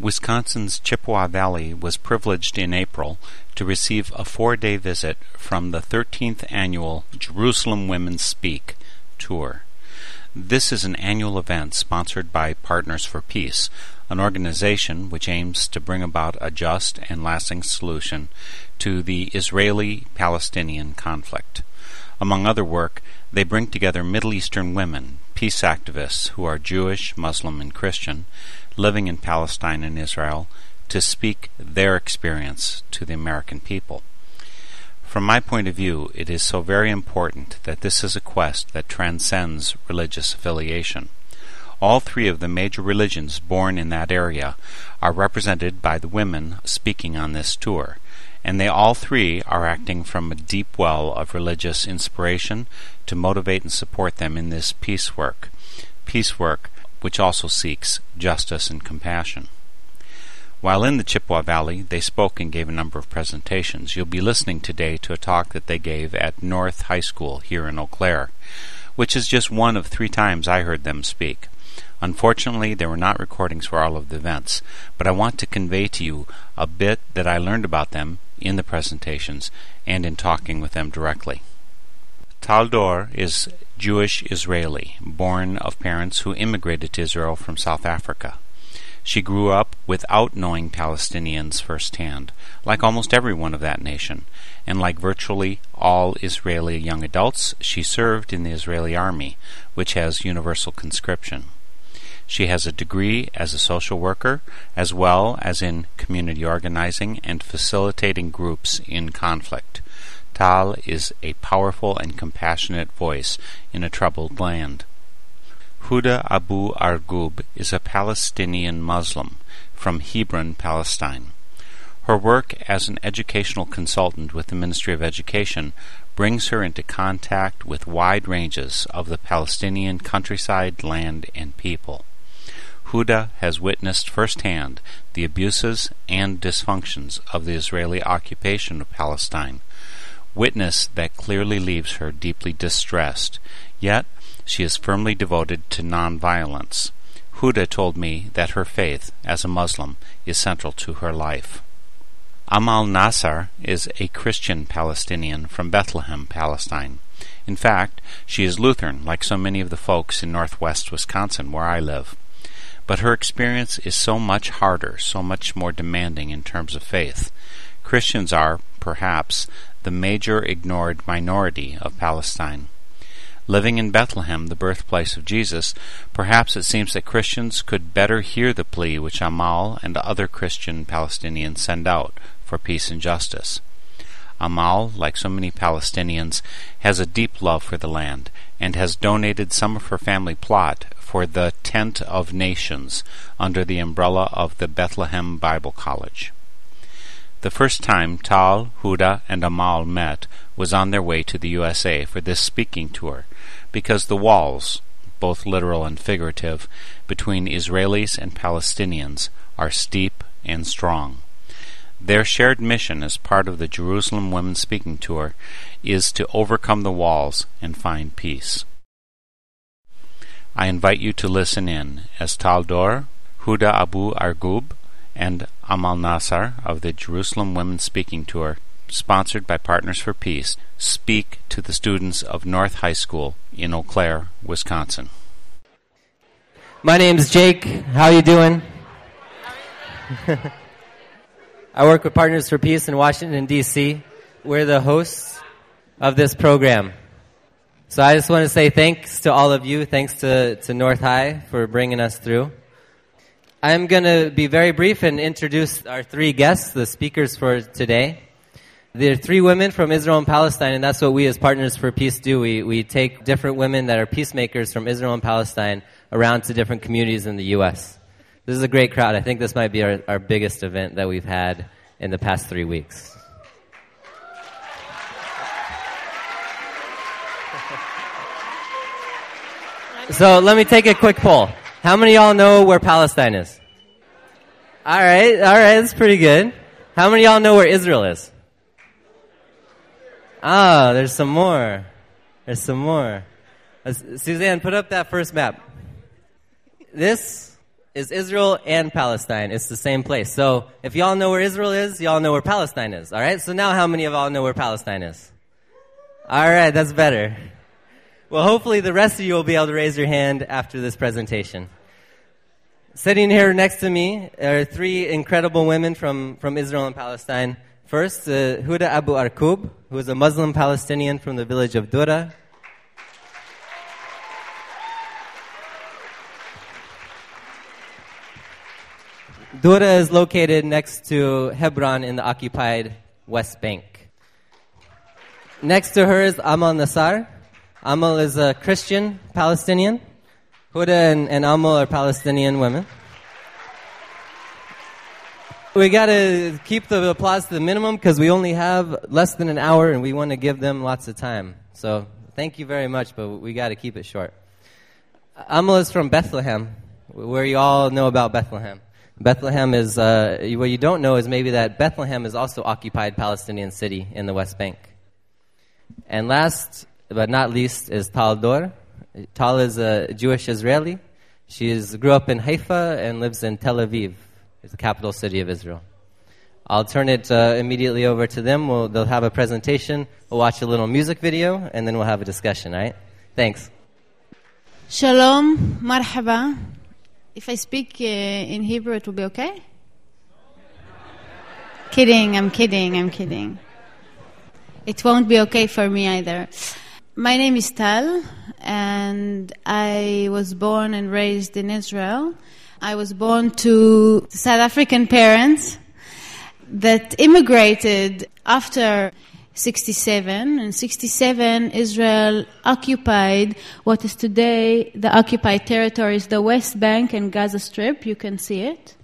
Wisconsin's Chippewa Valley was privileged in April to receive a four day visit from the 13th annual Jerusalem Women Speak tour. This is an annual event sponsored by Partners for Peace, an organization which aims to bring about a just and lasting solution to the Israeli Palestinian conflict. Among other work, they bring together Middle Eastern women, peace activists who are Jewish, Muslim, and Christian, living in Palestine and Israel, to speak their experience to the American people. From my point of view, it is so very important that this is a quest that transcends religious affiliation. All three of the major religions born in that area are represented by the women speaking on this tour, and they all three are acting from a deep well of religious inspiration to motivate and support them in this peace work. Peace work which also seeks justice and compassion. While in the Chippewa Valley, they spoke and gave a number of presentations. You'll be listening today to a talk that they gave at North High School here in Eau Claire, which is just one of three times I heard them speak. Unfortunately, there were not recordings for all of the events, but I want to convey to you a bit that I learned about them in the presentations and in talking with them directly. Tal Dor is Jewish Israeli, born of parents who immigrated to Israel from South Africa. She grew up without knowing Palestinians firsthand, like almost everyone of that nation, and like virtually all Israeli young adults, she served in the Israeli army, which has universal conscription. She has a degree as a social worker, as well as in community organizing and facilitating groups in conflict. Tal is a powerful and compassionate voice in a troubled land. Huda Abu Argub is a Palestinian Muslim from Hebron, Palestine. Her work as an educational consultant with the Ministry of Education brings her into contact with wide ranges of the Palestinian countryside, land, and people. Huda has witnessed firsthand the abuses and dysfunctions of the Israeli occupation of Palestine, witness that clearly leaves her deeply distressed, yet she is firmly devoted to nonviolence. Huda told me that her faith, as a Muslim, is central to her life. Amal Nassar is a Christian Palestinian from Bethlehem, Palestine. In fact, she is Lutheran, like so many of the folks in northwest Wisconsin, where I live. But her experience is so much harder, so much more demanding in terms of faith. Christians are, perhaps, the major ignored minority of Palestine. Living in Bethlehem, the birthplace of Jesus, perhaps it seems that Christians could better hear the plea which Amal and other Christian Palestinians send out for peace and justice. Amal, like so many Palestinians, has a deep love for the land and has donated some of her family plot for the Tent of Nations under the umbrella of the Bethlehem Bible College. The first time Tal, Huda, and Amal met was on their way to the USA for this speaking tour, because the walls, both literal and figurative, between Israelis and Palestinians are steep and strong. Their shared mission as part of the Jerusalem Women Speaking Tour is to overcome the walls and find peace. I invite you to listen in as Tal Dor, Huda Abu Argub, and Amal Nassar of the Jerusalem Women Speaking Tour, sponsored by Partners for Peace, speak to the students of North High School in Eau Claire, Wisconsin. My name's Jake. How are you doing? I work with Partners for Peace in Washington D.C. We're the hosts of this program. So I just want to say thanks to all of you. Thanks to, to North High for bringing us through. I'm going to be very brief and introduce our three guests, the speakers for today. There are three women from Israel and Palestine, and that's what we as Partners for Peace do. We, we take different women that are peacemakers from Israel and Palestine around to different communities in the U.S. This is a great crowd. I think this might be our, our biggest event that we've had in the past three weeks. So let me take a quick poll. How many y'all know where Palestine is? All right, all right, that's pretty good. How many y'all know where Israel is? Ah, there's some more. There's some more. Uh, Suzanne, put up that first map. This is Israel and Palestine. It's the same place. So if y'all know where Israel is, y'all know where Palestine is. All right. So now, how many of y'all know where Palestine is? All right, that's better. Well, hopefully the rest of you will be able to raise your hand after this presentation. Sitting here next to me are three incredible women from, from Israel and Palestine. First, uh, Huda Abu Arkub, who is a Muslim Palestinian from the village of Dura. Dura is located next to Hebron in the occupied West Bank. Next to her is Amal Nassar, Amal is a Christian Palestinian. Huda and, and Amal are Palestinian women. We got to keep the applause to the minimum because we only have less than an hour and we want to give them lots of time. So thank you very much, but we got to keep it short. Amal is from Bethlehem, where you all know about Bethlehem. Bethlehem is, uh, what you don't know is maybe that Bethlehem is also occupied Palestinian city in the West Bank. And last but not least, is Tal Dor. Tal is a Jewish Israeli. She grew up in Haifa and lives in Tel Aviv, the capital city of Israel. I'll turn it uh, immediately over to them. We'll, they'll have a presentation. We'll watch a little music video, and then we'll have a discussion, right? Thanks. Shalom, marhaba. If I speak uh, in Hebrew, it will be okay? kidding, I'm kidding, I'm kidding. It won't be okay for me either. My name is Tal, and I was born and raised in Israel. I was born to South African parents that immigrated after 67. In 67, Israel occupied what is today the occupied territories, the West Bank and Gaza Strip. You can see it.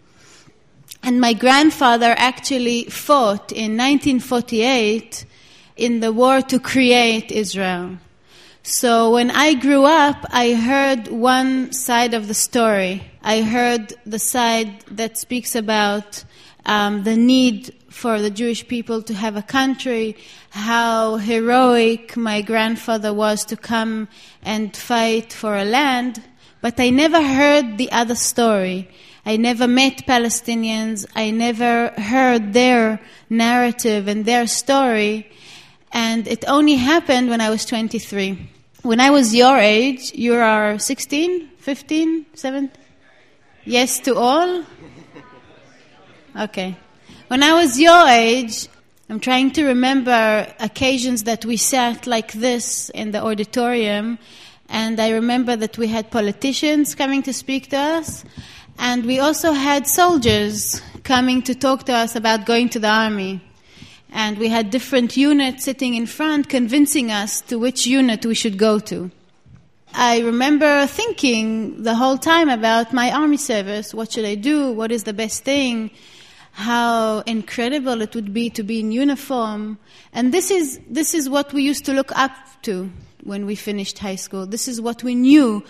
And my grandfather actually fought in 1948 in the war to create Israel. So when I grew up, I heard one side of the story. I heard the side that speaks about um, the need for the Jewish people to have a country, how heroic my grandfather was to come and fight for a land. But I never heard the other story. I never met Palestinians. I never heard their narrative and their story. And it only happened when I was 23. When I was your age, you are 16, 15, 17? Yes to all? Okay. When I was your age, I'm trying to remember occasions that we sat like this in the auditorium, and I remember that we had politicians coming to speak to us, and we also had soldiers coming to talk to us about going to the army. And we had different units sitting in front convincing us to which unit we should go to. I remember thinking the whole time about my army service. What should I do? What is the best thing? How incredible it would be to be in uniform. And this is, this is what we used to look up to when we finished high school. This is what we knew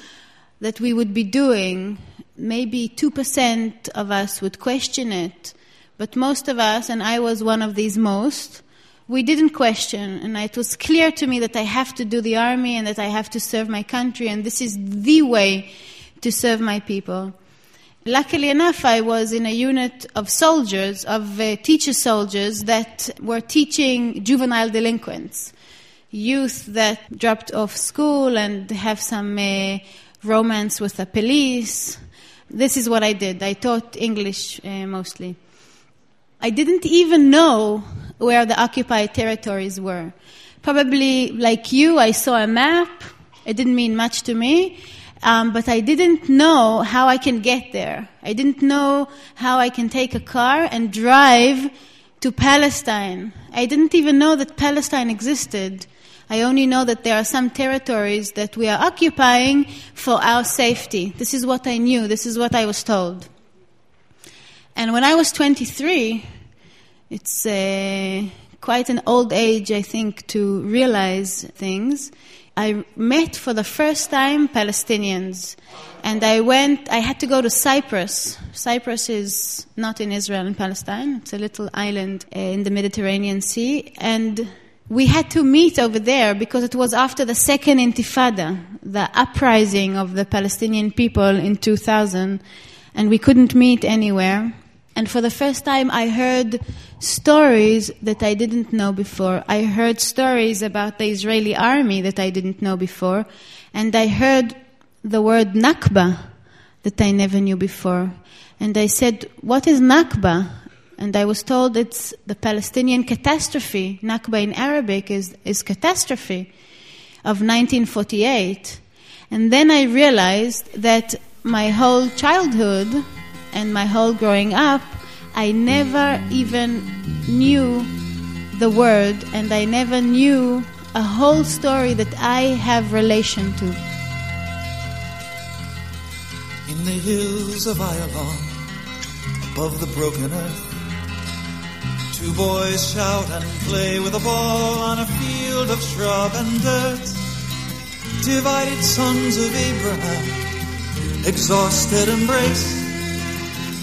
that we would be doing. Maybe 2% of us would question it, but most of us, and I was one of these most, we didn't question, and it was clear to me that I have to do the army and that I have to serve my country, and this is the way to serve my people. Luckily enough, I was in a unit of soldiers, of uh, teacher soldiers that were teaching juvenile delinquents, youth that dropped off school and have some uh, romance with the police. This is what I did. I taught English uh, mostly. I didn't even know where the occupied territories were. Probably like you, I saw a map. It didn't mean much to me. Um, but I didn't know how I can get there. I didn't know how I can take a car and drive to Palestine. I didn't even know that Palestine existed. I only know that there are some territories that we are occupying for our safety. This is what I knew. This is what I was told. And when I was 23, it's uh, quite an old age, I think, to realize things. I met for the first time Palestinians. And I went, I had to go to Cyprus. Cyprus is not in Israel and Palestine, it's a little island uh, in the Mediterranean Sea. And we had to meet over there because it was after the second intifada, the uprising of the Palestinian people in 2000, and we couldn't meet anywhere. And for the first time, I heard stories that I didn't know before. I heard stories about the Israeli army that I didn't know before. And I heard the word Nakba that I never knew before. And I said, What is Nakba? And I was told it's the Palestinian catastrophe. Nakba in Arabic is, is catastrophe of 1948. And then I realized that my whole childhood and my whole growing up, I never even knew the word and I never knew a whole story that I have relation to. In the hills of Ayalon, above the broken earth, two boys shout and play with a ball on a field of shrub and dirt. Divided sons of Abraham, exhausted embrace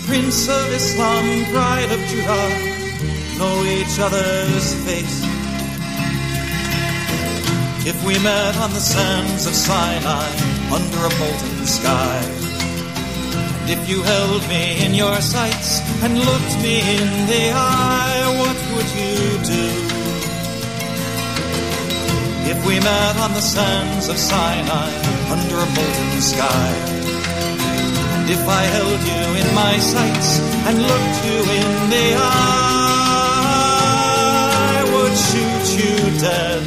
Prince of Islam, Bride of Judah, know each other's face. If we met on the sands of Sinai under a molten sky, and if you held me in your sights and looked me in the eye, what would you do? If we met on the sands of Sinai under a molten sky, and if I held you in my sights and looked you in the eye, I would shoot you dead.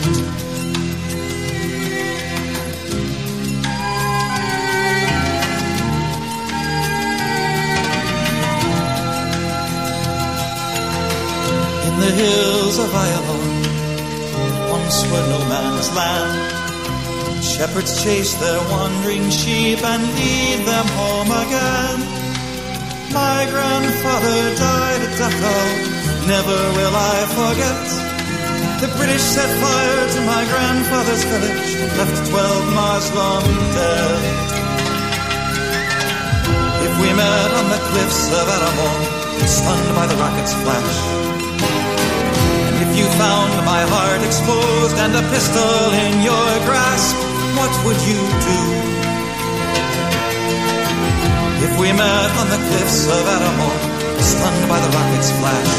In the hills of Ayalon, once were no man's land. Shepherds chase their wandering sheep and lead them home again. My grandfather died at Dachau, never will I forget. The British set fire to my grandfather's village, left twelve Muslim dead. If we met on the cliffs of Aramon, stunned by the rocket's flash, and if you found my heart exposed and a pistol in your grasp, what would you do? If we met on the cliffs of Aramon, stunned by the rocket's flash.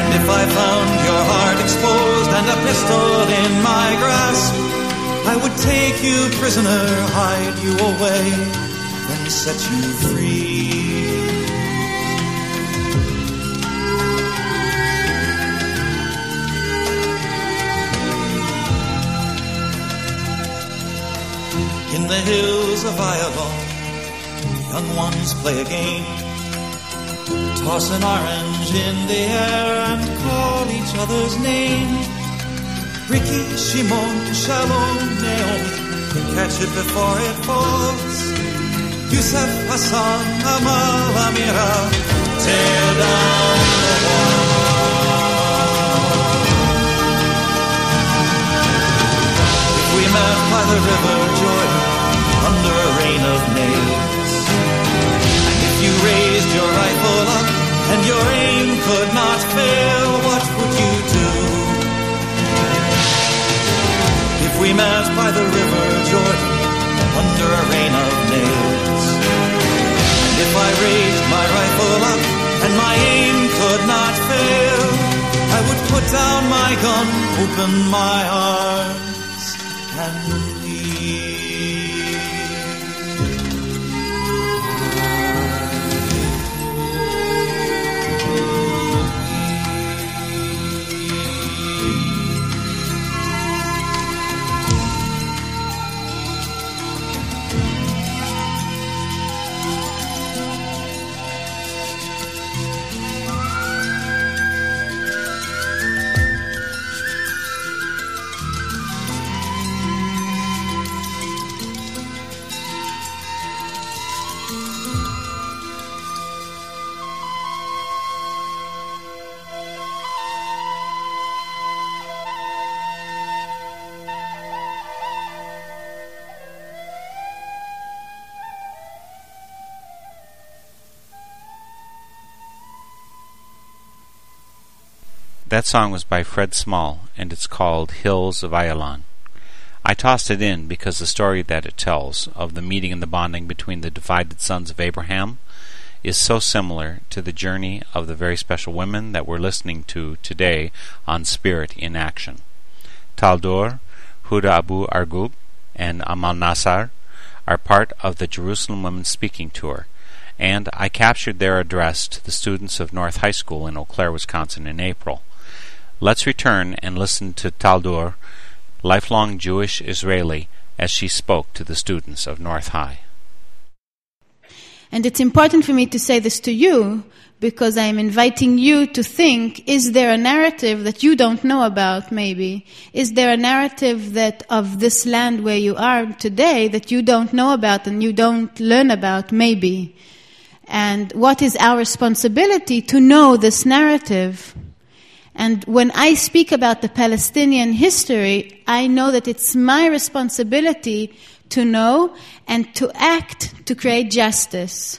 And if I found your heart exposed and a pistol in my grasp, I would take you prisoner, hide you away, then set you free. In the hills of Ayalon, young ones play a game. Toss an orange in the air and call each other's name. Ricky, Shimon, Shalom, Naomi, catch it before it falls. Yusuf, Hassan, Amal, Amira, tear down the wall. If we met by the river Jordan of nails, and if you raised your rifle up and your aim could not fail, what would you do? If we met by the river Jordan under a rain of nails, and if I raised my rifle up and my aim could not fail, I would put down my gun, open my arms, and That song was by Fred Small, and it's called Hills of Ayalon. I tossed it in because the story that it tells of the meeting and the bonding between the divided sons of Abraham is so similar to the journey of the very special women that we're listening to today on Spirit in Action. Tal Dor, Huda Abu Argub, and Amal Nassar are part of the Jerusalem Women Speaking Tour, and I captured their address to the students of North High School in Eau Claire, Wisconsin in April. Let's return and listen to Tal Dor, lifelong Jewish Israeli, as she spoke to the students of North High. And it's important for me to say this to you because I'm inviting you to think is there a narrative that you don't know about, maybe? Is there a narrative that of this land where you are today that you don't know about and you don't learn about, maybe? And what is our responsibility to know this narrative? And when I speak about the Palestinian history, I know that it's my responsibility to know and to act to create justice.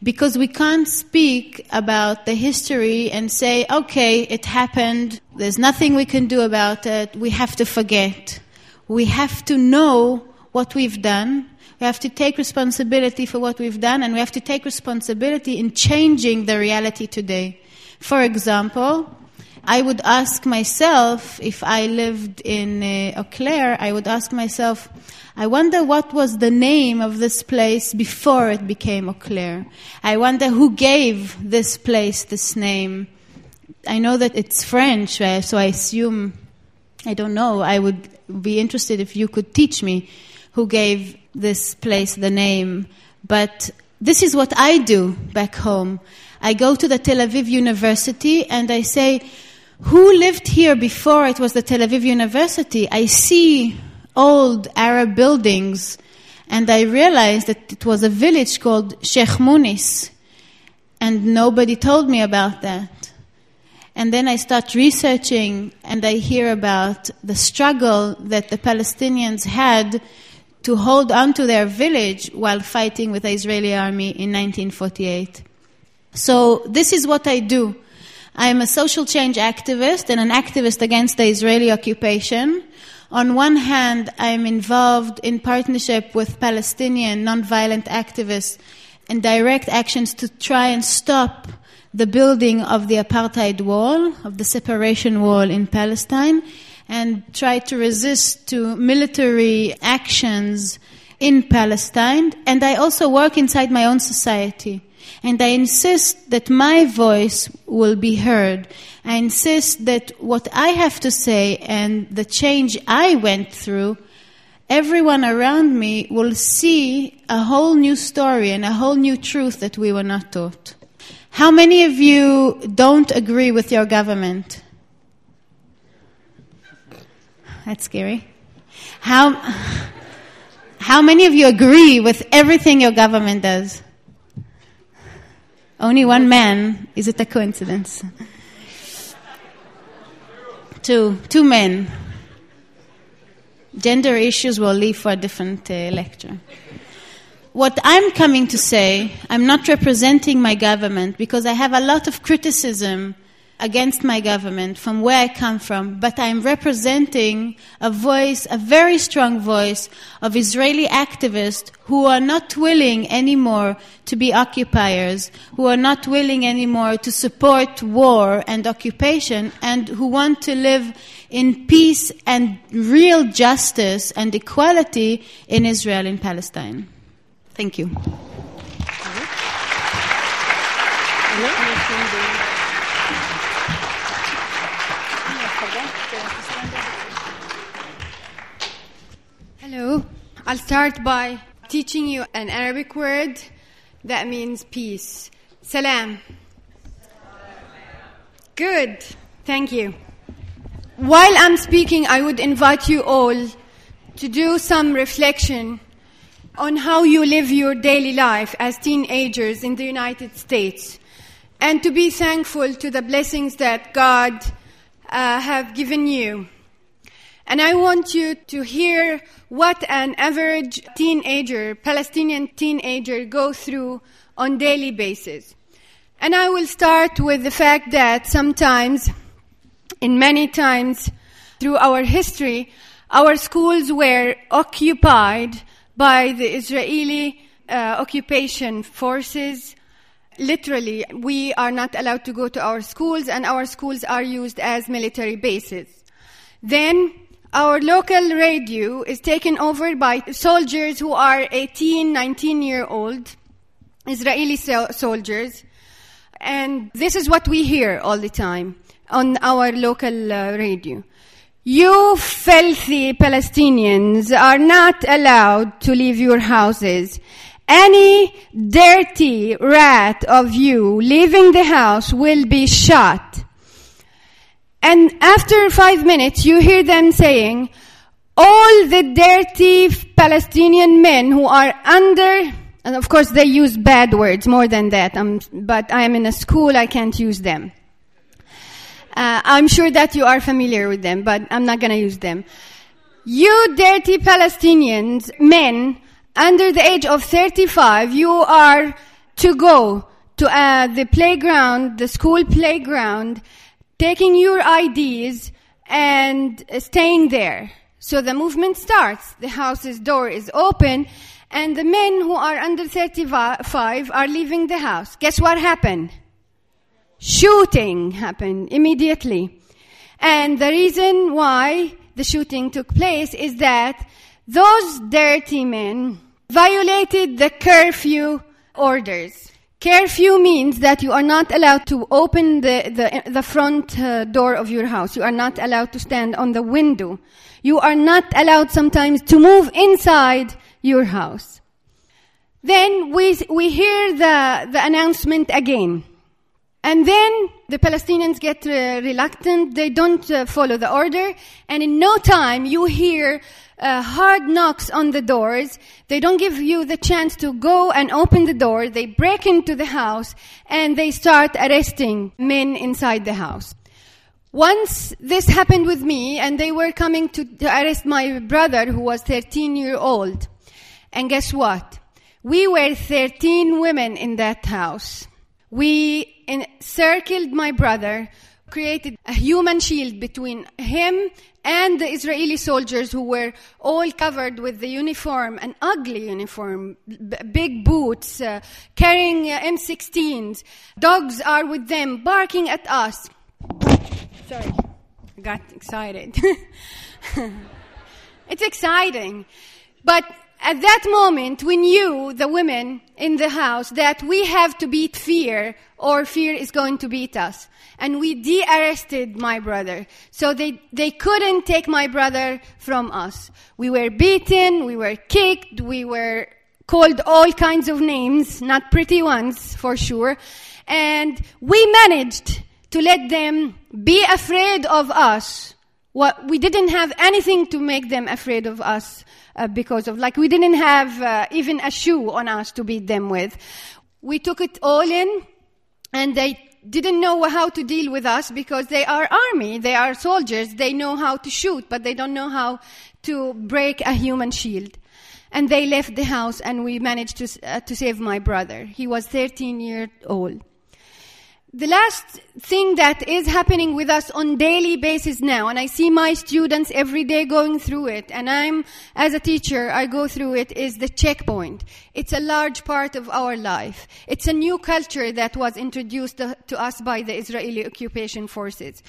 Because we can't speak about the history and say, okay, it happened, there's nothing we can do about it, we have to forget. We have to know what we've done, we have to take responsibility for what we've done, and we have to take responsibility in changing the reality today. For example, I would ask myself, if I lived in uh, Eau Claire, I would ask myself, I wonder what was the name of this place before it became Eau Claire. I wonder who gave this place this name. I know that it's French, uh, so I assume, I don't know, I would be interested if you could teach me who gave this place the name. But this is what I do back home. I go to the Tel Aviv University and I say, who lived here before it was the Tel Aviv University? I see old Arab buildings and I realized that it was a village called Sheikh Munis and nobody told me about that. And then I start researching and I hear about the struggle that the Palestinians had to hold on to their village while fighting with the Israeli army in 1948. So this is what I do. I am a social change activist and an activist against the Israeli occupation. On one hand, I'm involved in partnership with Palestinian nonviolent activists and direct actions to try and stop the building of the apartheid wall, of the separation wall in Palestine, and try to resist to military actions in Palestine. And I also work inside my own society. And I insist that my voice will be heard. I insist that what I have to say and the change I went through, everyone around me will see a whole new story and a whole new truth that we were not taught. How many of you don't agree with your government? That's scary. How, how many of you agree with everything your government does? Only one man. Is it a coincidence? Two. Two men. Gender issues will leave for a different uh, lecture. What I'm coming to say, I'm not representing my government because I have a lot of criticism against my government from where I come from, but I'm representing a voice, a very strong voice of Israeli activists who are not willing anymore to be occupiers, who are not willing anymore to support war and occupation, and who want to live in peace and real justice and equality in Israel and Palestine. Thank you. Hello. I'll start by teaching you an Arabic word that means peace. Salam. Good. Thank you. While I'm speaking, I would invite you all to do some reflection on how you live your daily life as teenagers in the United States and to be thankful to the blessings that God uh, have given you. And I want you to hear what an average teenager, Palestinian teenager, go through on daily basis. And I will start with the fact that sometimes, in many times through our history, our schools were occupied by the Israeli uh, occupation forces. Literally, we are not allowed to go to our schools, and our schools are used as military bases. Then, our local radio is taken over by soldiers who are 18, 19 year old, Israeli so- soldiers. And this is what we hear all the time on our local uh, radio. You filthy Palestinians are not allowed to leave your houses. Any dirty rat of you leaving the house will be shot. And after five minutes, you hear them saying, all the dirty Palestinian men who are under, and of course they use bad words more than that, um, but I am in a school, I can't use them. Uh, I'm sure that you are familiar with them, but I'm not to use them. You dirty Palestinians, men under the age of 35, you are to go to uh, the playground, the school playground, taking your IDs and staying there. So the movement starts. The house's door is open, and the men who are under 35 are leaving the house. Guess what happened? Shooting happened immediately. And the reason why the shooting took place is that those dirty men violated the curfew orders. Curfew means that you are not allowed to open the, the, the front uh, door of your house. You are not allowed to stand on the window. You are not allowed sometimes to move inside your house. Then we, we hear the, the announcement again. And then the Palestinians get uh, reluctant. They don't uh, follow the order. And in no time, you hear uh, hard knocks on the doors. They don't give you the chance to go and open the door. They break into the house and they start arresting men inside the house. Once this happened with me and they were coming to, to arrest my brother who was 13 year old. And guess what? We were 13 women in that house. We encircled my brother. Created a human shield between him and the Israeli soldiers who were all covered with the uniform, an ugly uniform, b- big boots, uh, carrying uh, M16s. Dogs are with them, barking at us. Sorry, I got excited. it's exciting. But at that moment, we knew, the women in the house, that we have to beat fear or fear is going to beat us. And we de-arrested my brother. So they, they couldn't take my brother from us. We were beaten, we were kicked, we were called all kinds of names, not pretty ones for sure. And we managed to let them be afraid of us. What, we didn't have anything to make them afraid of us uh, because of, like, we didn't have uh, even a shoe on us to beat them with. We took it all in, and they didn't know how to deal with us because they are army, they are soldiers, they know how to shoot, but they don't know how to break a human shield. And they left the house, and we managed to, uh, to save my brother. He was 13 years old the last thing that is happening with us on daily basis now and i see my students every day going through it and i'm as a teacher i go through it is the checkpoint. It's a large part of our life. It's a new culture that was introduced to, us by the israeli occupation forces.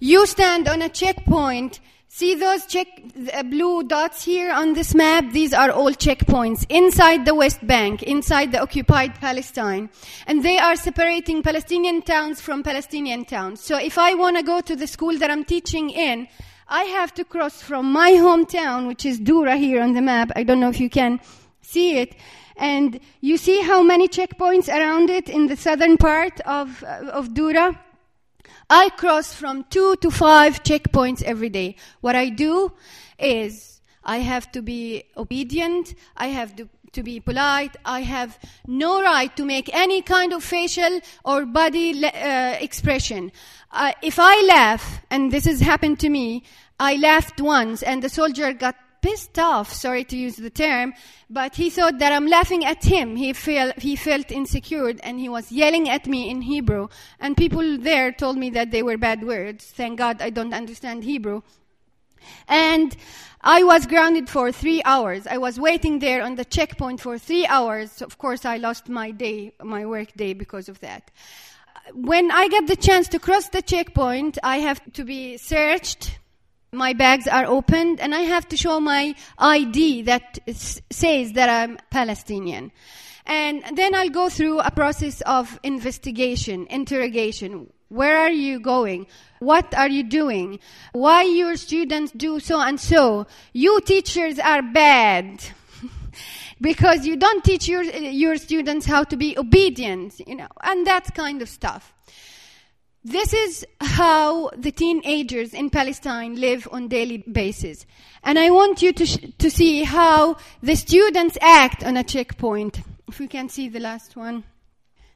You stand on a checkpoint See those check, uh, blue dots here on this map? These are all checkpoints inside the West Bank, inside the occupied Palestine. And they are separating Palestinian towns from Palestinian towns. So if I want to go to the school that I'm teaching in, I have to cross from my hometown, which is Dura here on the map. I don't know if you can see it. And you see how many checkpoints around it in the southern part of, uh, of Dura? I cross from two to five checkpoints every day. What I do is I have to be obedient. I have to, to be polite. I have no right to make any kind of facial or body uh, expression. Uh, if I laugh, and this has happened to me, I laughed once and the soldier got pissed off, sorry to use the term, but he thought that I'm laughing at him. He, felt he felt insecure and he was yelling at me in Hebrew. And people there told me that they were bad words. Thank God I don't understand Hebrew. And I was grounded for three hours. I was waiting there on the checkpoint for three hours. Of course, I lost my day, my work day because of that. When I get the chance to cross the checkpoint, I have to be searched my bags are opened and I have to show my ID that says that I'm Palestinian. And then I'll go through a process of investigation, interrogation. Where are you going? What are you doing? Why your students do so and so? You teachers are bad. because you don't teach your, your students how to be obedient, you know, and that kind of stuff. This is how the teenagers in Palestine live on daily basis. And I want you to, sh- to see how the students act on a checkpoint. If we can see the last one.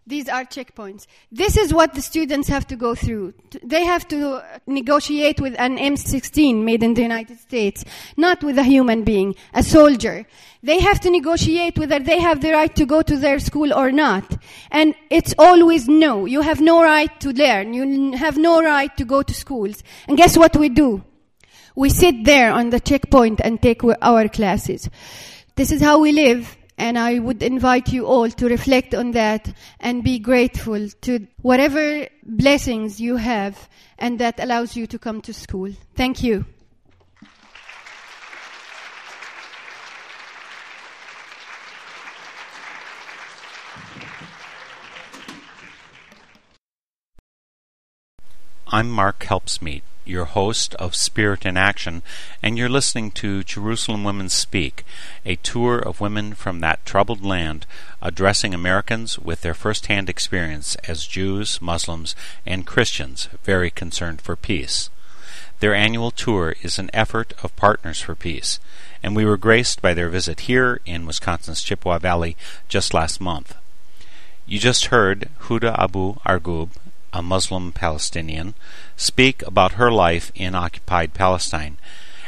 These are checkpoints. This is what the students have to go through. They have to negotiate with an M16 made in the United States, not with a human being, a soldier. They have to negotiate whether they have the right to go to their school or not. And it's always no. You have no right to learn. You have no right to go to schools. And guess what we do? We sit there on the checkpoint and take our classes. This is how we live and I would invite you all to reflect on that and be grateful to whatever blessings you have and that allows you to come to school. Thank you. I'm Mark Helpsmeet your host of Spirit in Action, and you're listening to Jerusalem Women Speak, a tour of women from that troubled land, addressing Americans with their first hand experience as Jews, Muslims, and Christians very concerned for peace. Their annual tour is an effort of Partners for Peace, and we were graced by their visit here in Wisconsin's Chippewa Valley just last month. You just heard Huda Abu Argub a Muslim Palestinian, speak about her life in occupied Palestine.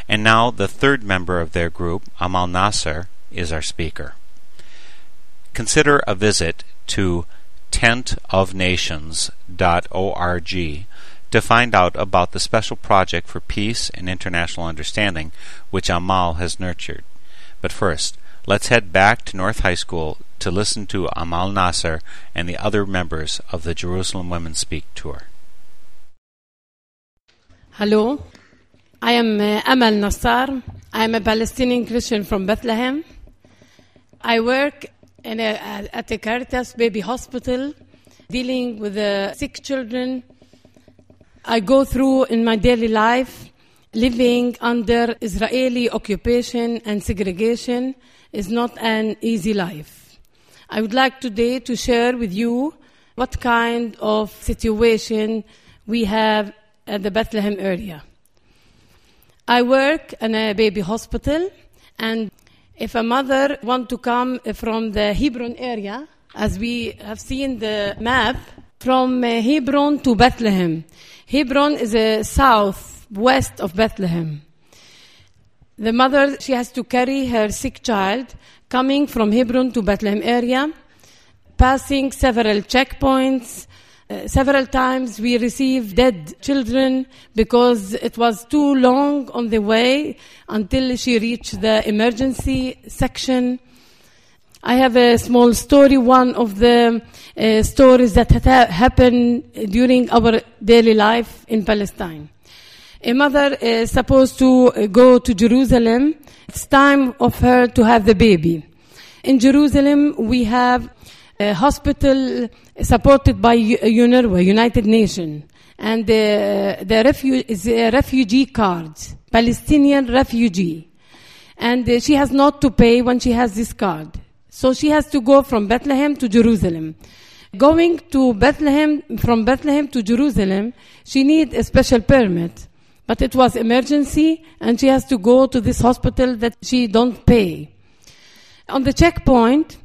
And now the third member of their group, Amal Nassar, is our speaker. Consider a visit to tentofnations.org to find out about the special project for peace and international understanding which Amal has nurtured. But first, let's head back to North High School to listen to Amal Nassar and the other members of the Jerusalem Women Speak tour. Hello, I am uh, Amal Nassar. I am a Palestinian Christian from Bethlehem. I work in a, at the Caritas Baby Hospital dealing with uh, sick children. I go through in my daily life living under Israeli occupation and segregation is not an easy life. I would like today to share with you what kind of situation we have at the Bethlehem area. I work in a baby hospital, and if a mother want to come from the Hebron area, as we have seen the map, from uh, Hebron to Bethlehem. Hebron is a southwest of Bethlehem. The mother, she has to carry her sick child coming from Hebron to Bethlehem area, passing several checkpoints, uh, several times we received dead children because it was too long on the way until she reached the emergency section. I have a small story, one of the uh, stories that ha- happened during our daily life in Palestine. A mother is supposed to uh, go to Jerusalem. It's time of her to have the baby. In Jerusalem, we have a hospital supported by UNRWA, United Nations, and the, the refu- is a refugee card, Palestinian refugee. And uh, she has not to pay when she has this card. So she has to go from Bethlehem to Jerusalem. Going to Bethlehem, from Bethlehem to Jerusalem, she needs a special permit. But it was emergency and she has to go to this hospital that she don't pay. On the checkpoint,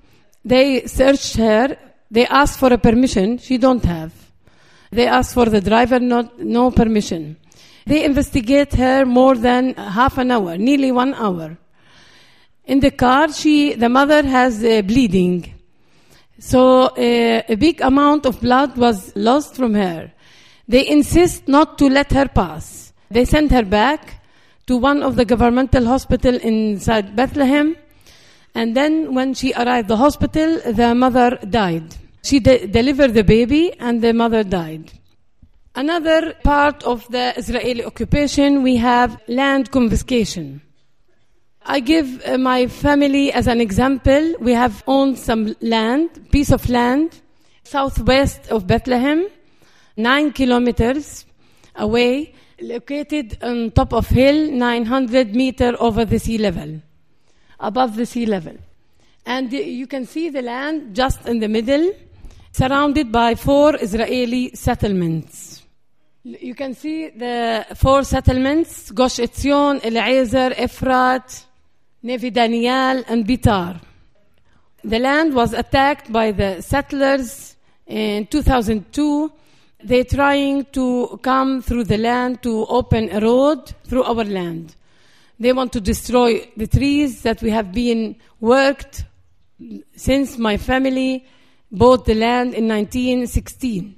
they searched her. They asked for a permission. She don't have. They asked for the driver, not, no permission. They investigate her more than half an hour, nearly one hour. In the car, she, the mother has uh, bleeding. So uh, a big amount of blood was lost from her. They insist not to let her pass. They sent her back to one of the governmental hospital inside Bethlehem. And then when she arrived the hospital, the mother died. She de- delivered the baby and the mother died. Another part of the Israeli occupation, we have land confiscation. I give uh, my family as an example. We have owned some land, piece of land, southwest of Bethlehem, nine kilometers away, located on top of hill, 900 meter over the sea level, above the sea level. And you can see the land just in the middle, surrounded by four Israeli settlements. You can see the four settlements, Gush Etzion, Eliezer, Efrat, Neve Daniel, and Bitar. The land was attacked by the settlers in 2002. They're trying to come through the land to open a road through our land. They want to destroy the trees that we have been worked since my family bought the land in 1916.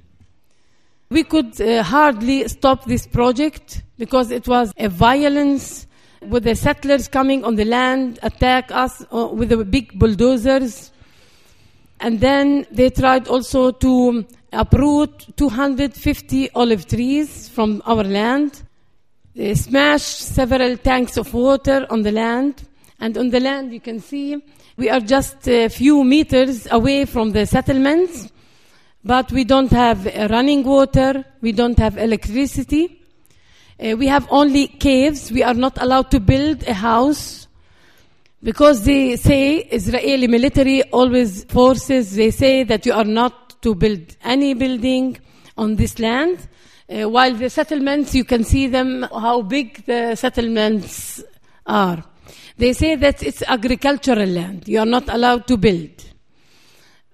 We could uh, hardly stop this project because it was a violence with the settlers coming on the land, attack us uh, with the big bulldozers. And then they tried also to uproot 250 olive trees from our land. They smashed several tanks of water on the land. And on the land, you can see we are just a few meters away from the settlements but we don't have running water, we don't have electricity. Uh, we have only caves. We are not allowed to build a house because they say Israeli military always forces. They say that you are not to build any building on this land. Uh, while the settlements, you can see them how big the settlements are. They say that it's agricultural land. You are not allowed to build.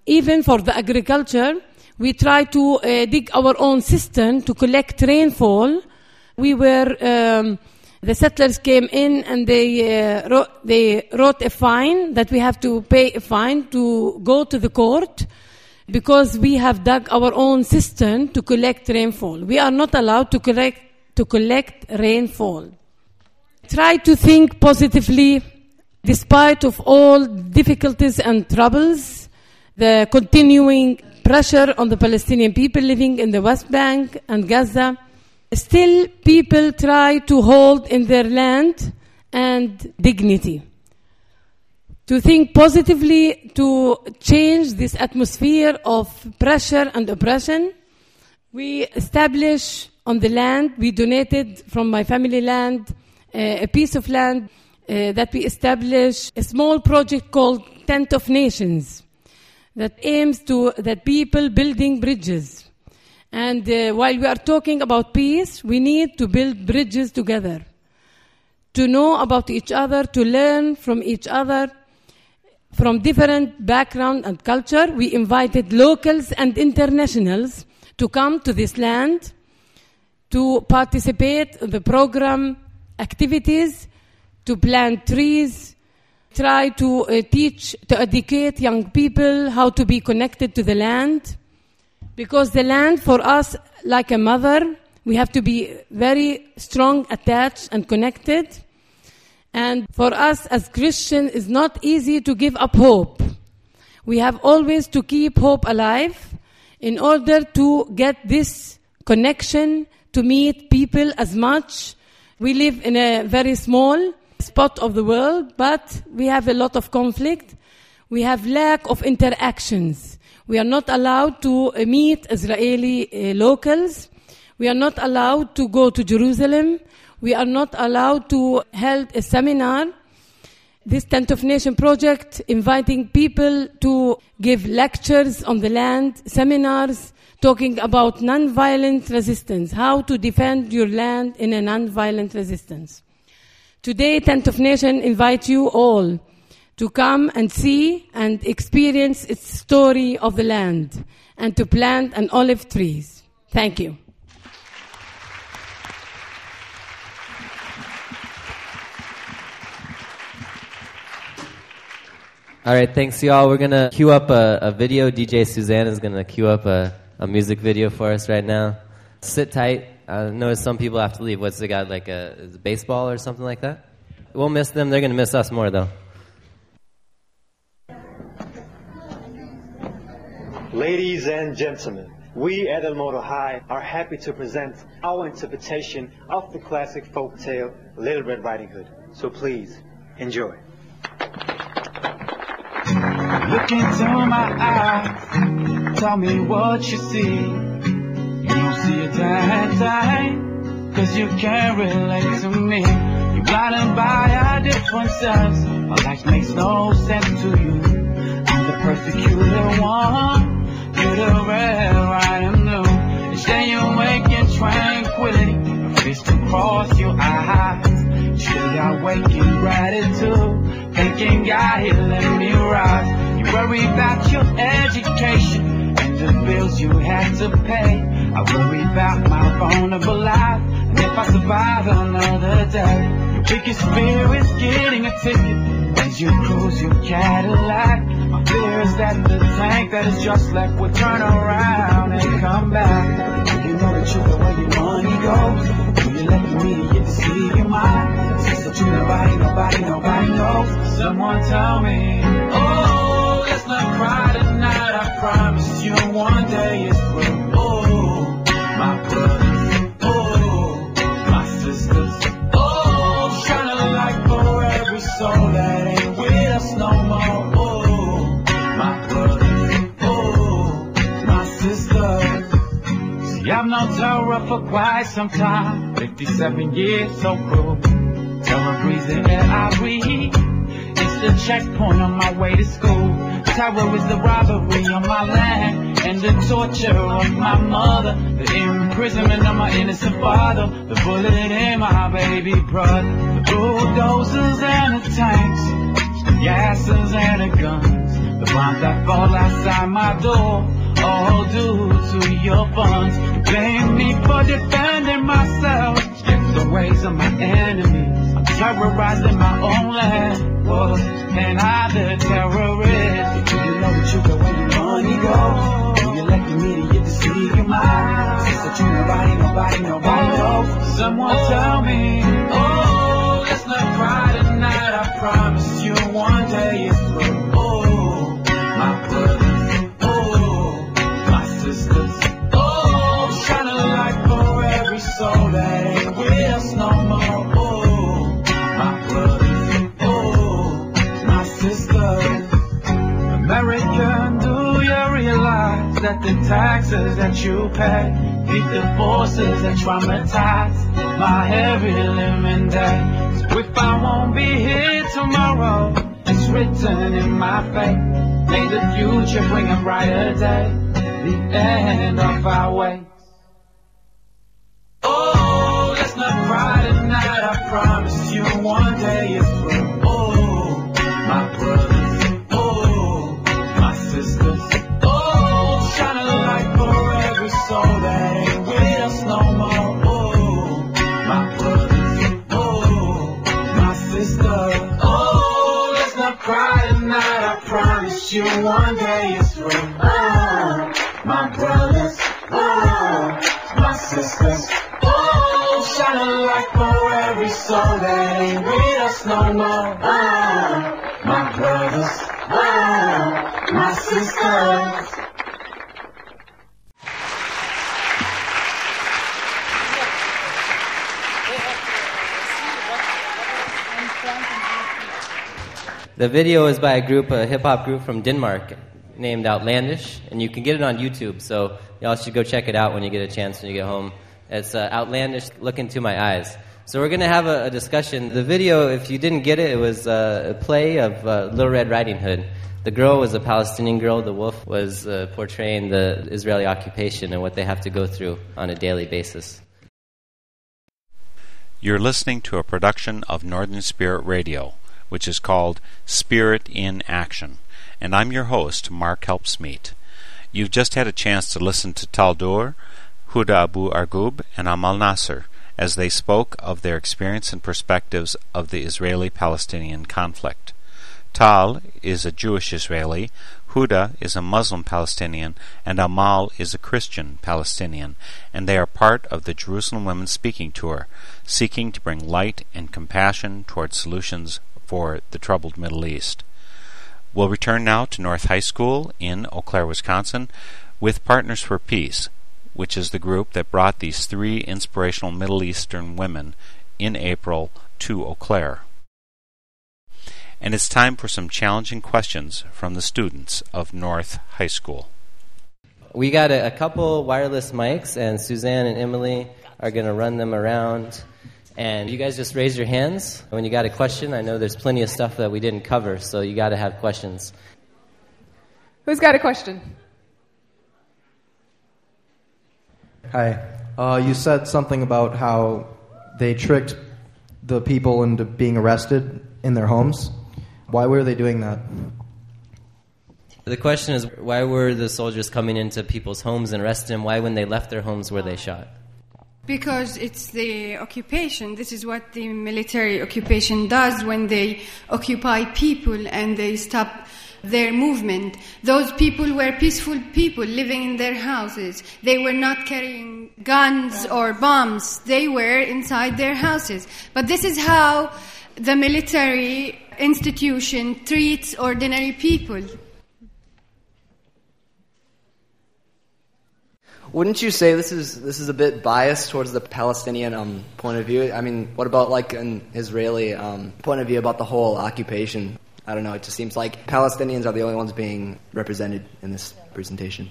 Even for the agriculture, we try to uh, dig our own cistern to collect rainfall. We were, um, the settlers came in and they, uh, wrote, they wrote a fine that we have to pay a fine to go to the court because we have dug our own cistern to collect rainfall. We are not allowed to collect, to collect rainfall. Try to think positively despite of all difficulties and troubles, the continuing pressure on the Palestinian people living in the West Bank and Gaza, still people try to hold in their land and dignity. To think positively, to change this atmosphere of pressure and oppression, we establish on the land, we donated from my family land uh, a piece of land uh, that we established a small project called Tent of Nations that aims to that people building bridges. And uh, while we are talking about peace, we need to build bridges together, to know about each other, to learn from each other, from different background and culture. We invited locals and internationals to come to this land to participate in the program activities, to plant trees, try to uh, teach, to educate young people how to be connected to the land. Because the land for us, like a mother, we have to be very strong, attached, and connected. And for us as Christians, it's not easy to give up hope. We have always to keep hope alive in order to get this connection to meet people as much. We live in a very small spot of the world, but we have a lot of conflict. We have lack of interactions. We are not allowed to uh, meet Israeli uh, locals. We are not allowed to go to Jerusalem. We are not allowed to hold a seminar. This Tent of Nation project inviting people to give lectures on the land, seminars, talking about non-violent resistance, how to defend your land in a non-violent resistance. Today, Tent of Nation invite you all to come and see and experience its story of the land and to plant an olive trees. Thank you. All right, thanks y'all. We're gonna queue up a, a video. DJ Suzanne is gonna queue up a, a music video for us right now. Sit tight. I notice some people have to leave. What's the got, like a, it baseball or something like that? We'll miss them. They're gonna miss us more though. Ladies and gentlemen, we at El Moto High are happy to present our interpretation of the classic folk tale Little Red Riding Hood. So please, enjoy. Look into my eyes, tell me what you see. You don't see a damn thing, cause you can't relate to me. You're blinded by our differences, my life makes no sense to you. I'm the persecuted one, you're the red riding new. You stay awake in tranquility, a fist across your eyes. Should I wake in gratitude, thinking God, He let me rise. Worry about your education and the bills you had to pay. I worry about my vulnerable life and if I survive another day. Your biggest fear is getting a ticket as you cruise your Cadillac. My fear is that the tank that is just left will turn around and come back. You know the truth of where your money goes. You media deceive your mind? Truth nobody, nobody, nobody knows. Someone tell me, terror for quite some time. 57 years so cruel. Terror the air I breathe. It's the checkpoint on my way to school. Terror is the robbery on my land and the torture of my mother. The imprisonment of my innocent father. The bullet in my baby brother. The bulldozers and the tanks. The gases and the guns. The bombs that fall outside my door. All due to your funds. Blame me for defending myself. Against the ways of my enemies. I'm terrorized in my own land. Was and I the terrorist? Do you know the truth of where your money goes. You elect the media to see your mind. Sister, you nobody, nobody, nobody knows. Someone tell me, oh, let's not cry tonight. I promise the taxes that you pay feed the forces that traumatize my every living day? So if I won't be here tomorrow, it's written in my fate. May the future bring a brighter day, the end of our way. Ain't with us no more. Oh, my brothers. Oh, my sisters. The video is by a group, a hip hop group from Denmark named Outlandish, and you can get it on YouTube. So y'all should go check it out when you get a chance when you get home. It's uh, Outlandish. Look into my eyes. So we're going to have a, a discussion. The video, if you didn't get it, it was uh, a play of uh, Little Red Riding Hood. The girl was a Palestinian girl. The wolf was uh, portraying the Israeli occupation and what they have to go through on a daily basis. You're listening to a production of Northern Spirit Radio, which is called Spirit in Action, and I'm your host, Mark Helpsmeet. You've just had a chance to listen to Tal Dor, Huda Abu Arqoub, and Amal Nassar as they spoke of their experience and perspectives of the Israeli Palestinian conflict. Tal is a Jewish Israeli, Huda is a Muslim Palestinian, and Amal is a Christian Palestinian, and they are part of the Jerusalem Women Speaking Tour, seeking to bring light and compassion towards solutions for the troubled Middle East. We'll return now to North High School in Eau Claire, Wisconsin, with Partners for Peace, which is the group that brought these three inspirational Middle Eastern women in April to Eau Claire. And it's time for some challenging questions from the students of North High School. We got a, a couple wireless mics, and Suzanne and Emily are going to run them around. And you guys just raise your hands when you got a question. I know there's plenty of stuff that we didn't cover, so you got to have questions. Who's got a question? Hi. Uh, you said something about how they tricked the people into being arrested in their homes. Why were they doing that? The question is why were the soldiers coming into people's homes and arresting them? Why, when they left their homes, were they shot? Because it's the occupation. This is what the military occupation does when they occupy people and they stop their movement. Those people were peaceful people living in their houses. They were not carrying guns or bombs. They were inside their houses. But this is how the military institution treats ordinary people. Wouldn't you say this is this is a bit biased towards the Palestinian um, point of view? I mean, what about like an Israeli um, point of view about the whole occupation? I don't know. It just seems like Palestinians are the only ones being represented in this presentation.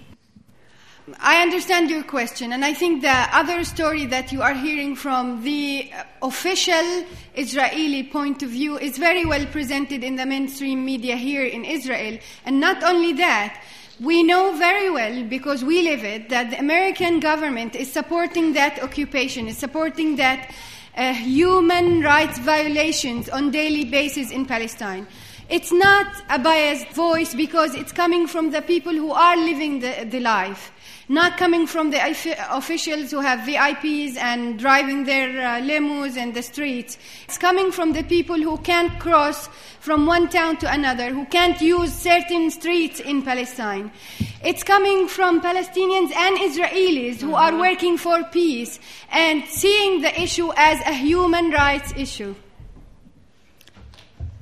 I understand your question, and I think the other story that you are hearing from the official Israeli point of view is very well presented in the mainstream media here in Israel. And not only that, we know very well, because we live it, that the American government is supporting that occupation, is supporting that uh, human rights violations on daily basis in Palestine. It's not a biased voice because it's coming from the people who are living the, the life. not coming from the officials who have VIPs and driving their uh, limos in the streets. It's coming from the people who can't cross from one town to another, who can't use certain streets in Palestine. It's coming from Palestinians and Israelis who are working for peace and seeing the issue as a human rights issue.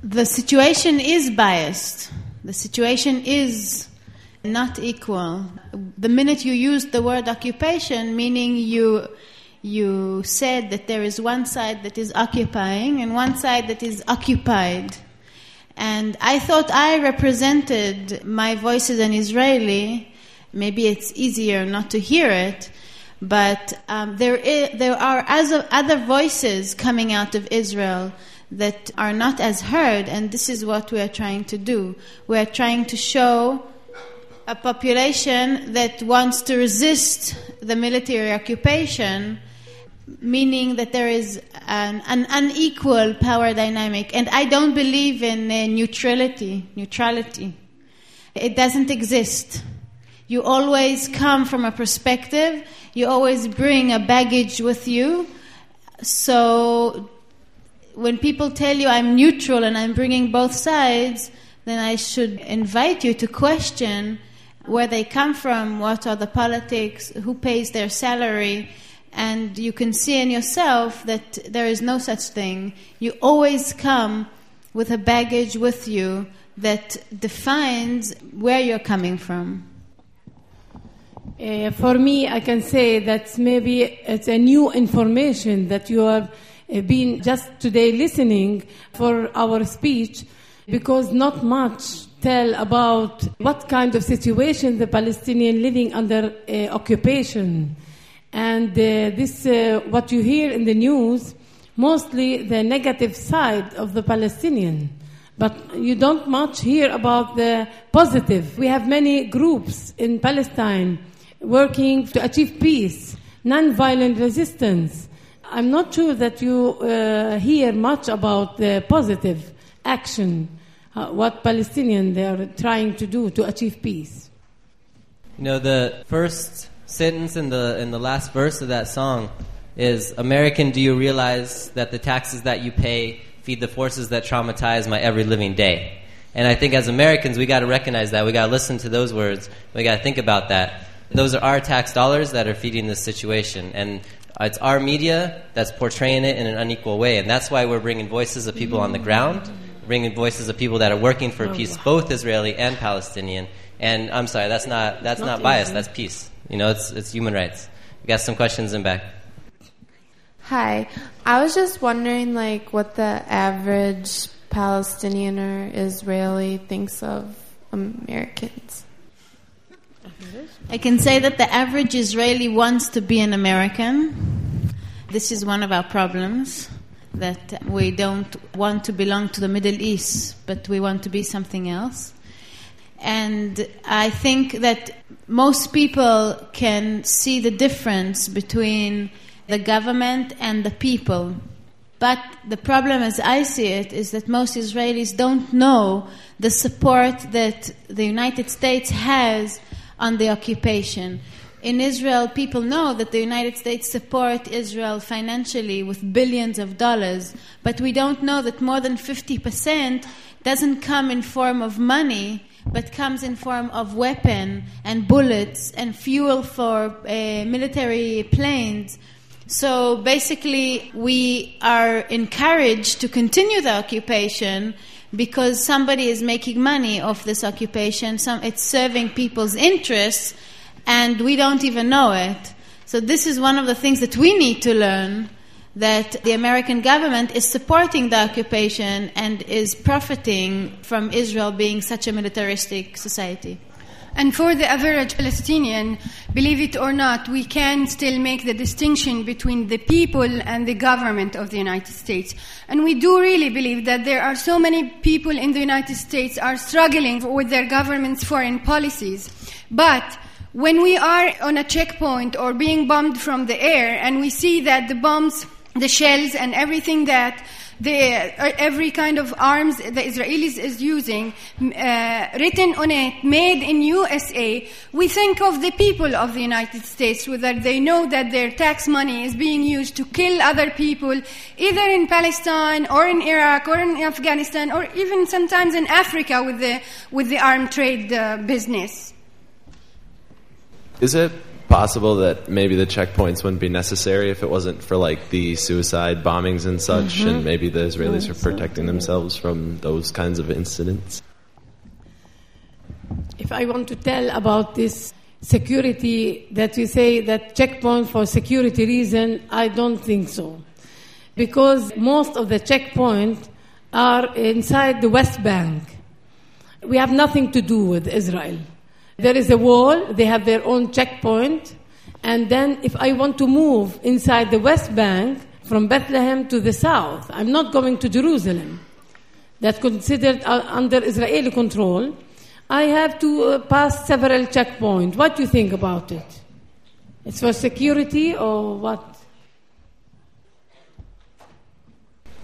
The situation is biased. The situation is not equal. The minute you used the word occupation, meaning you you said that there is one side that is occupying and one side that is occupied. And I thought I represented my voice as an Israeli. Maybe it's easier not to hear it, but um, there, is, there are other, other voices coming out of Israel that are not as heard, and this is what we are trying to do. We are trying to show a population that wants to resist the military occupation, meaning that there is an, an unequal power dynamic. And I don't believe in uh, neutrality. Neutrality. It doesn't exist. You always come from a perspective. You always bring a baggage with you. So when people tell you I'm neutral and I'm bringing both sides, then I should invite you to question where they come from, what are the politics, who pays their salary, and you can see in yourself that there is no such thing. You always come with a baggage with you that defines where you're coming from. Uh, for me, I can say that maybe it's a new information that you are been just today listening for our speech because not much tell about what kind of situation the Palestinian living under uh, occupation. And uh, this, uh, what you hear in the news, mostly the negative side of the Palestinian. But you don't much hear about the positive. We have many groups in Palestine working to achieve peace, non-violent resistance. I'm not sure that you uh, hear much about the positive action uh, what Palestinians they are trying to do to achieve peace. You know, the first sentence in the in the last verse of that song is American, do you realize that the taxes that you pay feed the forces that traumatize my every living day? And I think as Americans, we got to recognize that. We got to listen to those words. We got to think about that. Those are our tax dollars that are feeding this situation. And it's our media that's portraying it in an unequal way. And that's why we're bringing voices of people on the ground bringing voices of people that are working for oh, peace, both Israeli and Palestinian. And I'm sorry, that's not that's not, not bias. That's peace. You know, it's it's human rights. We got some questions in back. Hi, I was just wondering, like, what the average Palestinian or Israeli thinks of Americans. I can say that the average Israeli wants to be an American. This is one of our problems that we don't want to belong to the Middle East, but we want to be something else. And I think that most people can see the difference between the government and the people. But the problem, as I see it, is that most Israelis don't know the support that the United States has on the occupation in Israel, people know that the United States support Israel financially with billions of dollars, but we don't know that more than 50% doesn't come in form of money, but comes in form of weapon and bullets and fuel for uh, military planes. So basically, we are encouraged to continue the occupation because somebody is making money off this occupation. Some, it's serving people's interests and we don't even know it. So this is one of the things that we need to learn that the American government is supporting the occupation and is profiting from Israel being such a militaristic society. And for the average Palestinian, believe it or not, we can still make the distinction between the people and the government of the United States. And we do really believe that there are so many people in the United States are struggling with their government's foreign policies. But when we are on a checkpoint or being bombed from the air and we see that the bombs, the shells, and everything that the, uh, every kind of arms the Israelis is using, uh, written on it, made in USA, we think of the people of the United States, whether they know that their tax money is being used to kill other people, either in Palestine or in Iraq or in Afghanistan or even sometimes in Africa with the, with the arm trade uh, business. Is it possible that maybe the checkpoints wouldn't be necessary if it wasn't for like the suicide bombings and such, Mhm. and maybe the Israelis are protecting themselves from those kinds of incidents? If I want to tell about this security that you say that checkpoint for security reason, I don't think so. Because most of the checkpoints are inside the West Bank. We have nothing to do with Israel. There is a wall, they have their own checkpoint, and then if I want to move inside the West Bank from Bethlehem to the south, I'm not going to Jerusalem. That's considered uh, under Israeli control. I have to uh, pass several checkpoints. What do you think about it? It's for security or what?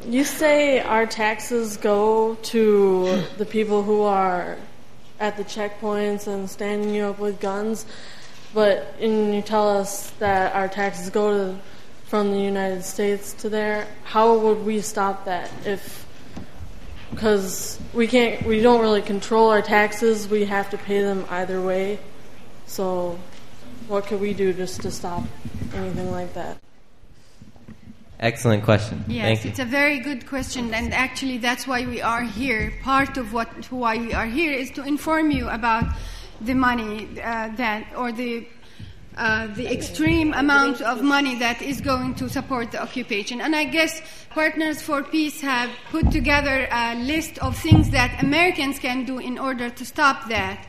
You say our taxes go to the people who are at the checkpoints and standing you up with guns, but and you tell us that our taxes go to from the United States to there. How would we stop that if? Because we can't, we don't really control our taxes. We have to pay them either way. So, what could we do just to stop anything like that? Excellent question. Yes, Thank you. it's a very good question, and actually, that's why we are here. Part of what why we are here is to inform you about the money uh, that or the uh, the extreme amount of money that is going to support the occupation. And I guess Partners for Peace have put together a list of things that Americans can do in order to stop that.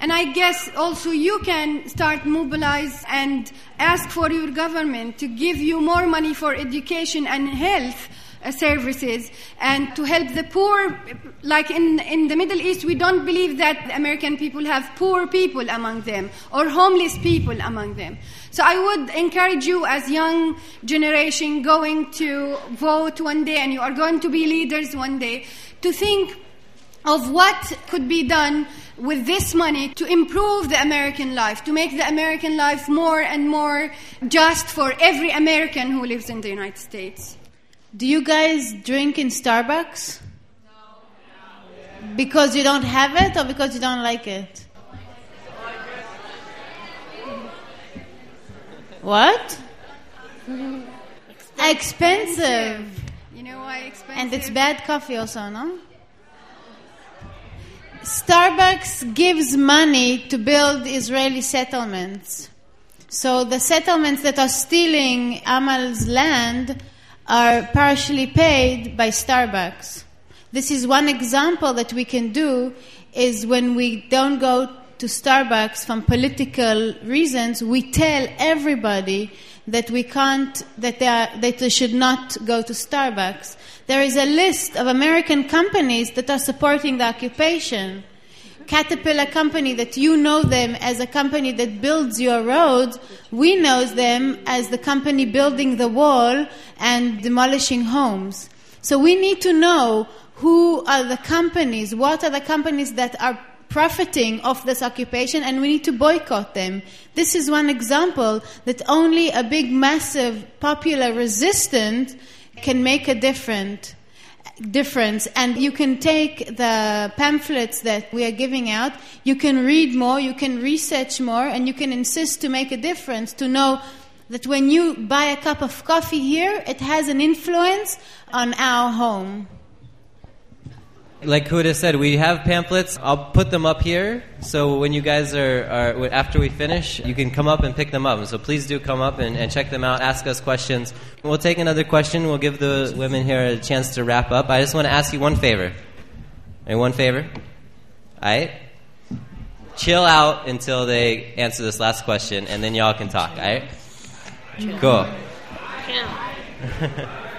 And I guess also you can start mobilize and ask for your government to give you more money for education and health uh, services and to help the poor. Like in, in the Middle East, we don't believe that American people have poor people among them or homeless people among them. So I would encourage you as young generation going to vote one day and you are going to be leaders one day to think of what could be done with this money to improve the American life, to make the American life more and more just for every American who lives in the United States. Do you guys drink in Starbucks? Because you don't have it or because you don't like it? What? Expensive. You know why expensive? And it's bad coffee also, no? Starbucks gives money to build Israeli settlements. So the settlements that are stealing Amal's land are partially paid by Starbucks. This is one example that we can do is when we don't go to Starbucks from political reasons, we tell everybody that we can't, that they, are, that they should not go to Starbucks. There is a list of American companies that are supporting the occupation. Caterpillar company that you know them as a company that builds your roads, we know them as the company building the wall and demolishing homes. So we need to know who are the companies, what are the companies that are profiting off this occupation and we need to boycott them. This is one example that only a big massive popular resistance can make a difference difference and you can take the pamphlets that we are giving out you can read more you can research more and you can insist to make a difference to know that when you buy a cup of coffee here it has an influence on our home Like Huda said, we have pamphlets. I'll put them up here. So when you guys are, are after we finish, you can come up and pick them up. So please do come up and, and check them out. Ask us questions. We'll take another question. We'll give the women here a chance to wrap up. I just want to ask you one favor. And one favor. All right. Chill out until they answer this last question, and then y'all can talk. All right. Cool.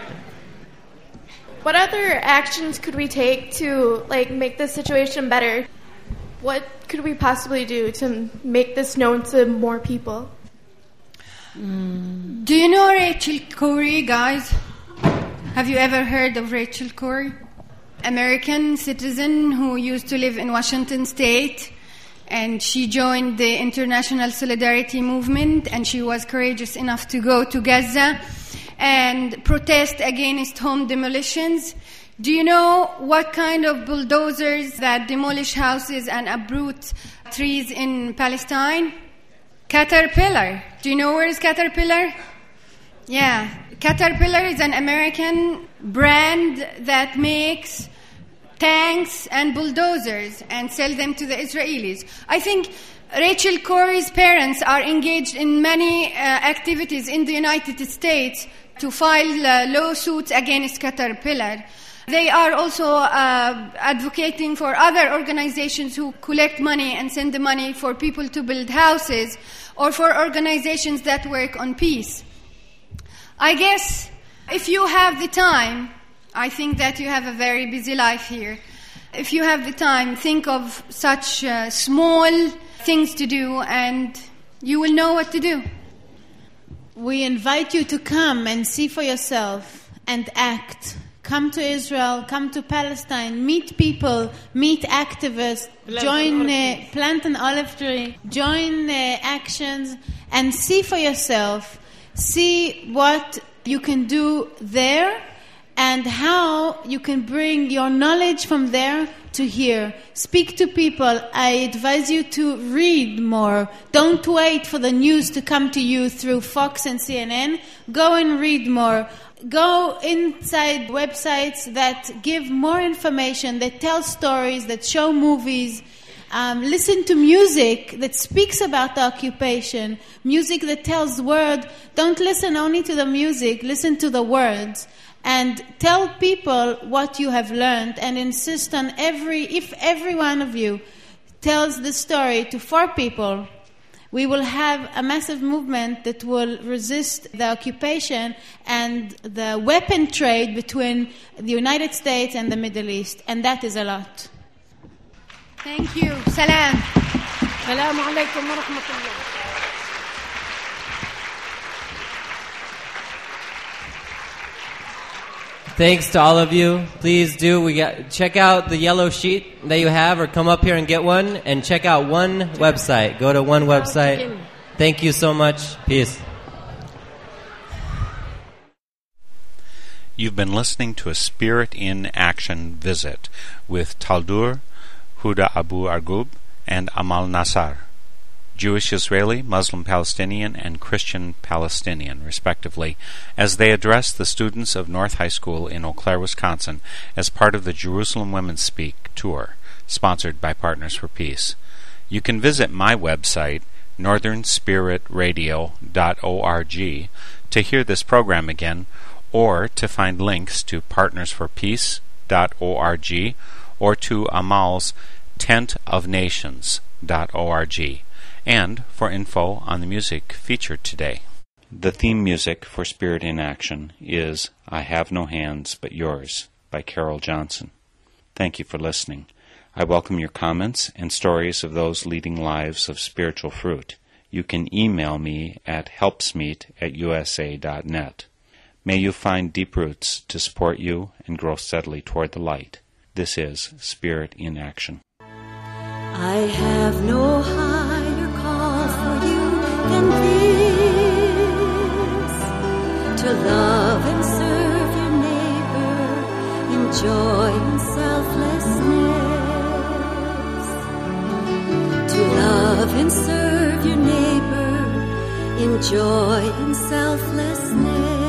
What other actions could we take to like make this situation better? What could we possibly do to make this known to more people? Mm. Do you know Rachel Corrie, guys? Have Have you ever heard of Rachel Corrie? American citizen who used to live in Washington state and she joined the international solidarity movement and she was courageous enough to go to Gaza and protest against home demolitions. Do you know what kind of bulldozers that demolish houses and uproot trees in Palestine? Caterpillar. Do you know where is Caterpillar? Yeah. Caterpillar is an American brand that makes tanks and bulldozers and sell them to the Israelis. I think Rachel Corrie's parents are engaged in many uh, activities in the United States to file uh, lawsuits against Caterpillar. They are also uh, advocating for other organizations who collect money and send the money for people to build houses or for organizations that work on peace. I guess if you have the time, I think that you have a very busy life here. If you have the time, think of such uh, small things to do and you will know what to do. We invite you to come and see for yourself and act. Come to Israel, come to Palestine, meet people, meet activists, Plant join, an uh, plant an olive tree, join uh, actions, and see for yourself. See what you can do there and how you can bring your knowledge from there to hear. Speak to people. I advise you to read more. Don't wait for the news to come to you through Fox and CNN. Go and read more. Go inside websites that give more information, that tell stories, that show movies. Um, listen to music that speaks about the occupation, music that tells word. Don't listen only to the music, listen to the words and tell people what you have learned and insist on every if every one of you tells the story to four people we will have a massive movement that will resist the occupation and the weapon trade between the United States and the Middle East. And that is a lot. Thank you. Salam. Salam alaikum wa rahmatullah. Thanks to all of you. Please do. We got check out the yellow sheet that you have, or come up here and get one, and check out one website. Go to one website. Thank you so much. Peace. You've been listening to a Spirit in Action visit with Tal Dor, Huda Abu Arqoub, and Amal Nassar, Jewish Israeli, Muslim Palestinian, and Christian Palestinian, respectively, as they address the students of North High School in Eau Claire, Wisconsin, as part of the Jerusalem Women Speak tour, sponsored by Partners for Peace. You can visit my website, northernspiritradio.org, to hear this program again, or to find links to partnersforpeace.org or to Amal's tentofnations.org and for info on the music featured today. The theme music for Spirit in Action is I Have No Hands But Yours by Carol Johnson. Thank you for listening. I welcome your comments and stories of those leading lives of spiritual fruit. You can email me at helpsmeet at usa.net. May you find deep roots to support you and grow steadily toward the light. This is Spirit in Action. I have no to love and serve your neighbor in joy and selflessness. To love and serve your neighbor in joy and selflessness.